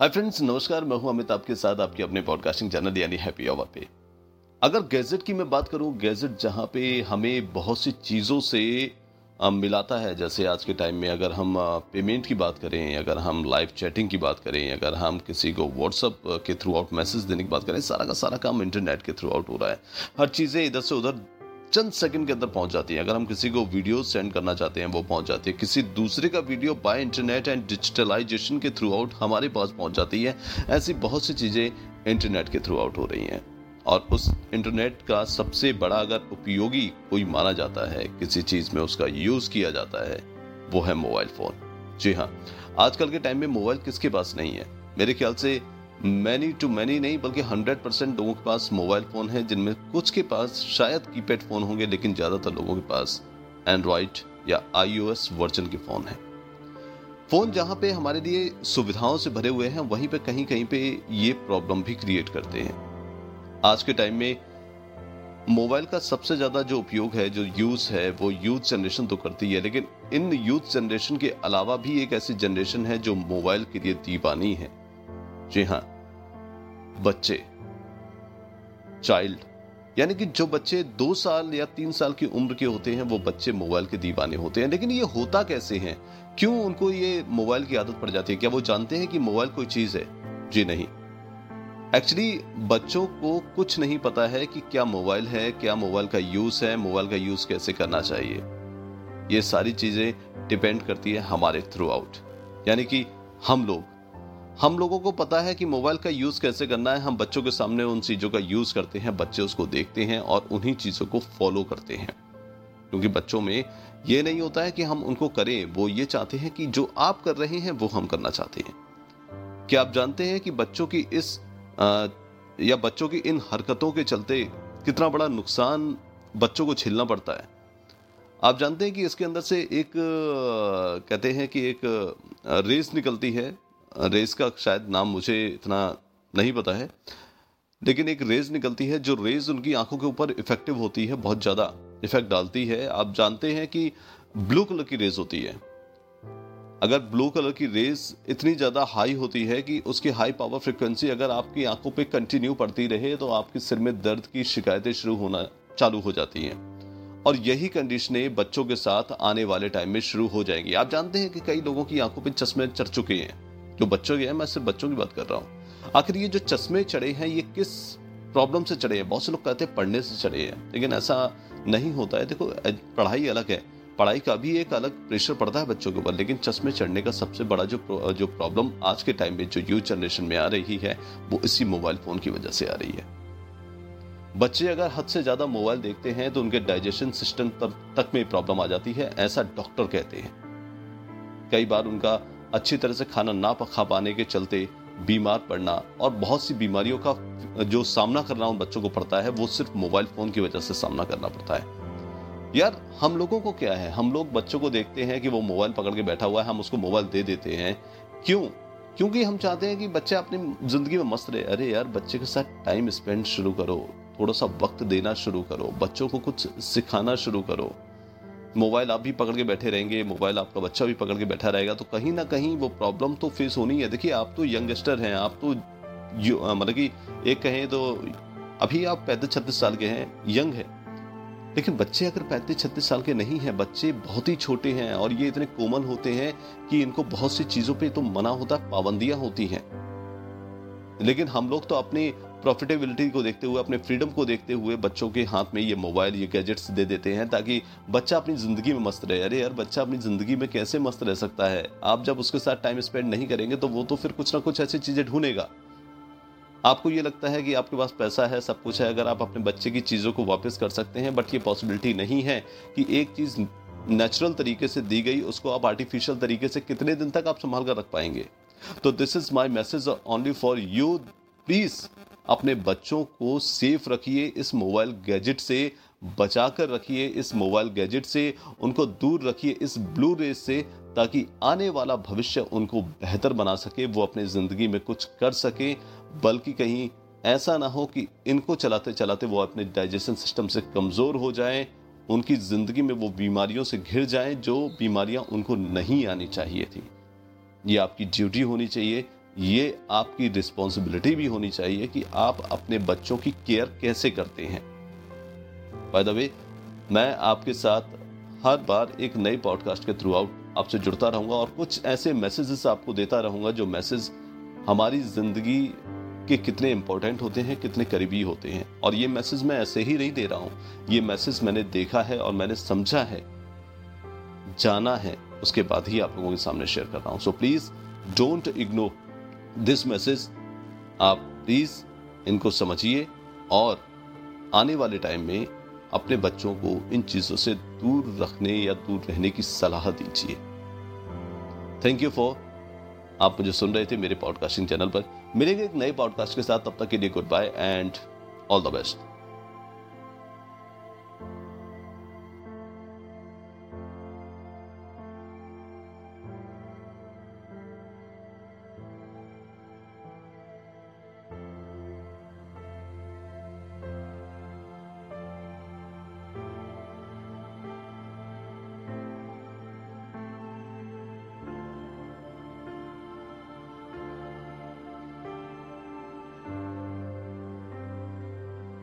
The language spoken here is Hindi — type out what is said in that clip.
हाय फ्रेंड्स नमस्कार, मैं हूँ अमित, आपके साथ आपके अपने पॉडकास्टिंग चैनल यानी हैप्पी आवर पे। अगर गैजेट की मैं बात करूँ, गैजेट जहाँ पे हमें बहुत सी चीज़ों से मिलाता है, जैसे आज के टाइम में अगर हम पेमेंट की बात करें, अगर हम लाइव चैटिंग की बात करें, अगर हम किसी को व्हाट्सअप के थ्रू आउट मैसेज देने की बात करें, सारा का सारा काम इंटरनेट के थ्रू आउट हो रहा है। हर चीज़ें इधर से उधर चंद सेकंड के अंदर पहुँच जाती है। अगर हम किसी को वीडियो सेंड करना चाहते हैं, वो पहुँच जाती है। किसी दूसरे का video by internet and digitalization के थ्रू आउट हमारे पास पहुँच जाती है। ऐसी बहुत सी चीज़ें इंटरनेट के थ्रू आउट हो रही हैं। और उस इंटरनेट का सबसे बड़ा अगर उपयोगी कोई माना जाता है, किसी चीज़ में उसका यूज़ किया जाता है, वो है मोबाइल फ़ोन जी हाँ आजकल के टाइम में मोबाइल किसके पास नहीं है? मेरे ख्याल से मैनी टू मैनी नहीं, बल्कि हंड्रेड परसेंट लोगों के पास मोबाइल फ़ोन है, जिनमें कुछ के पास शायद कीपैड फ़ोन होंगे, लेकिन ज़्यादातर लोगों के पास एंड्रॉयड या आईओएस वर्जन के फ़ोन है। फ़ोन जहाँ पे हमारे लिए सुविधाओं से भरे हुए हैं, वहीं पे कहीं कहीं पे ये प्रॉब्लम भी क्रिएट करते हैं। आज के टाइम में मोबाइल का सबसे ज़्यादा जो उपयोग है, जो यूज़ है, वो यूथ जनरेशन तो करती है, लेकिन इन यूथ जनरेशन के अलावा भी एक ऐसी जनरेशन है जो मोबाइल के लिए दीवानी है। जी हाँ बच्चे चाइल्ड यानी कि जो बच्चे दो साल या तीन साल की उम्र के होते हैं, वो बच्चे मोबाइल के दीवाने होते हैं। लेकिन ये होता कैसे हैं? क्यों उनको ये मोबाइल की आदत पड़ जाती है? क्या वो जानते हैं कि मोबाइल कोई चीज़ है? जी नहीं। एक्चुअली बच्चों को कुछ नहीं पता है कि क्या मोबाइल है, क्या मोबाइल का यूज़ है, मोबाइल का यूज़ कैसे करना चाहिए। ये सारी चीज़ें डिपेंड करती है हमारे थ्रू आउट यानी कि हम लोग हम लोगों को पता है कि मोबाइल का यूज़ कैसे करना है। हम बच्चों के सामने उन चीज़ों का यूज़ करते हैं बच्चे उसको देखते हैं और उन्हीं चीज़ों को फॉलो करते हैं। क्योंकि बच्चों में ये नहीं होता है कि हम उनको करें वो ये चाहते हैं कि जो आप कर रहे हैं वो हम करना चाहते हैं। क्या आप जानते हैं कि बच्चों की इस आ, या बच्चों की इन हरकतों के चलते कितना बड़ा नुकसान बच्चों को झेलना पड़ता है? आप जानते हैं कि इसके अंदर से एक कहते हैं कि एक रेस निकलती है रेस का शायद नाम मुझे इतना नहीं पता है, लेकिन एक रेज निकलती है जो रेज उनकी आँखों के ऊपर इफ़ेक्टिव होती है, बहुत ज़्यादा इफ़ेक्ट डालती है। आप जानते हैं कि ब्लू कलर की रेज होती है। अगर ब्लू कलर की रेज इतनी ज़्यादा हाई होती है कि उसकी हाई पावर फ्रिक्वेंसी अगर आपकी आँखों पे कंटिन्यू पड़ती रहे तो आपके सिर में दर्द की शिकायतें शुरू होना, चालू हो जाती हैं। और यही कंडीशनें बच्चों के साथ आने वाले टाइम में शुरू हो जाएँगी। आप जानते हैं कि कई लोगों की आँखों पर चश्मे चढ़ चुके हैं। जो बच्चों के हैं, मैं सिर्फ़ बच्चों की बात कर रहा हूँ। आखिर ये जो चश्मे चढ़े हैं, ये किस प्रॉब्लम से चढ़े हैं? बहुत से लोग कहते हैं पढ़ने से चढ़े हैं, लेकिन ऐसा नहीं होता है। देखो पढ़ाई अलग है। पढ़ाई का भी एक अलग प्रेशर पड़ता है बच्चों के ऊपर, लेकिन चश्मे चढ़ने का सबसे बड़ा जो जो प्रॉब्लम आज के टाइम में, जो यूथ जनरेशन में आ रही है, वो इसी मोबाइल फ़ोन की वजह से आ रही है। बच्चे अगर हद से ज़्यादा मोबाइल देखते हैं तो उनके डाइजेशन सिस्टम तक में प्रॉब्लम आ जाती है, ऐसा डॉक्टर कहते हैं। कई बार उनका अच्छी तरह से खाना ना खा पाने के चलते बीमार पड़ना और बहुत सी बीमारियों का जो सामना करना उन बच्चों को पड़ता है, वो सिर्फ़ मोबाइल फ़ोन की वजह से सामना करना पड़ता है। यार, हम लोगों को क्या है? हम लोग बच्चों को देखते हैं कि वो मोबाइल पकड़ के बैठा हुआ है, हम उसको मोबाइल दे देते हैं। क्यों? क्योंकि हम चाहते हैं कि बच्चे अपनी ज़िंदगी में मस्त रहे। अरे यार, बच्चे के साथ टाइम स्पेंड शुरू करो, थोड़ा सा वक्त देना शुरू करो, बच्चों को कुछ सिखाना शुरू करो। मोबाइल आप भी पकड़ के बैठे रहेंगे, मोबाइल आपका बच्चा भी पकड़ के बैठा रहेगा तो कहीं ना कहीं वो प्रॉब्लम तो फेस होनी है देखिए, आप तो यंगस्टर हैं, आप तो मतलब कि एक कहें तो अभी आप पैंतीस छत्तीस साल के हैं, यंग है। लेकिन बच्चे अगर पैंतीस छत्तीस साल के नहीं हैं, बच्चे बहुत ही छोटे हैं और ये इतने कोमल होते हैं कि इनको बहुत सी चीज़ों पे तो मना होता पाबंदियाँ होती हैं। लेकिन हम लोग तो अपनी प्रॉफिटेबिलिटी को देखते हुए, अपने फ्रीडम को देखते हुए बच्चों के हाथ में ये मोबाइल ये गैजेट्स दे देते हैं ताकि बच्चा अपनी ज़िंदगी में मस्त रहे। अरे यार, बच्चा अपनी ज़िंदगी में कैसे मस्त रह सकता है? आप जब उसके साथ टाइम स्पेंड नहीं करेंगे तो वो तो फिर कुछ ना कुछ ऐसी चीज़ें ढूंढेगा। आपको ये लगता है कि आपके पास पैसा है, सब कुछ है, अगर आप अपने बच्चे की चीज़ों को वापस कर सकते हैं बट ये पॉसिबिलिटी नहीं है कि एक चीज़ नेचुरल तरीके से दी गई, उसको आप आर्टिफिशियल तरीके से कितने दिन तक आप संभाल कर रख पाएँगे। तो this is my message only for you please अपने बच्चों को सेफ़ रखिए, इस मोबाइल गैजेट से बचा कर रखिए इस मोबाइल गैजेट से, उनको दूर रखिए इस ब्लू रेस से, ताकि आने वाला भविष्य उनको बेहतर बना सके, वो अपने ज़िंदगी में कुछ कर सके, बल्कि कहीं ऐसा ना हो कि इनको चलाते चलाते वो अपने डाइजेशन सिस्टम से कमज़ोर हो जाएँ, उनकी ज़िंदगी में वो बीमारियों से घिर जाएँ, जो बीमारियाँ उनको नहीं आनी चाहिए थी। ये आपकी ड्यूटी होनी चाहिए ये आपकी रिस्पॉन्सिबिलिटी भी होनी चाहिए कि आप अपने बच्चों की केयर कैसे करते हैं। बाय द वे मैं आपके साथ हर बार एक नए पॉडकास्ट के थ्रू आउट आपसे जुड़ता रहूँगा और कुछ ऐसे मैसेजेस आपको देता रहूँगा जो मैसेज हमारी ज़िंदगी के कितने इंपॉर्टेंट होते हैं, कितने करीबी होते हैं। और ये मैसेज मैं ऐसे ही नहीं दे रहा हूँ। ये मैसेज मैंने देखा है और मैंने समझा है, जाना है। उसके बाद ही आप लोगों के सामने शेयर कर रहा हूँ। So please don't ignore this message आप प्लीज़ इनको समझिए और आने वाले टाइम में अपने बच्चों को इन चीज़ों से दूर रखने या दूर रहने की सलाह दीजिए। थैंक यू फॉर आप मुझे सुन रहे थे मेरे पॉडकास्टिंग चैनल पर। मिलेंगे एक नए पॉडकास्ट के साथ, तब तक के लिए goodbye and all the best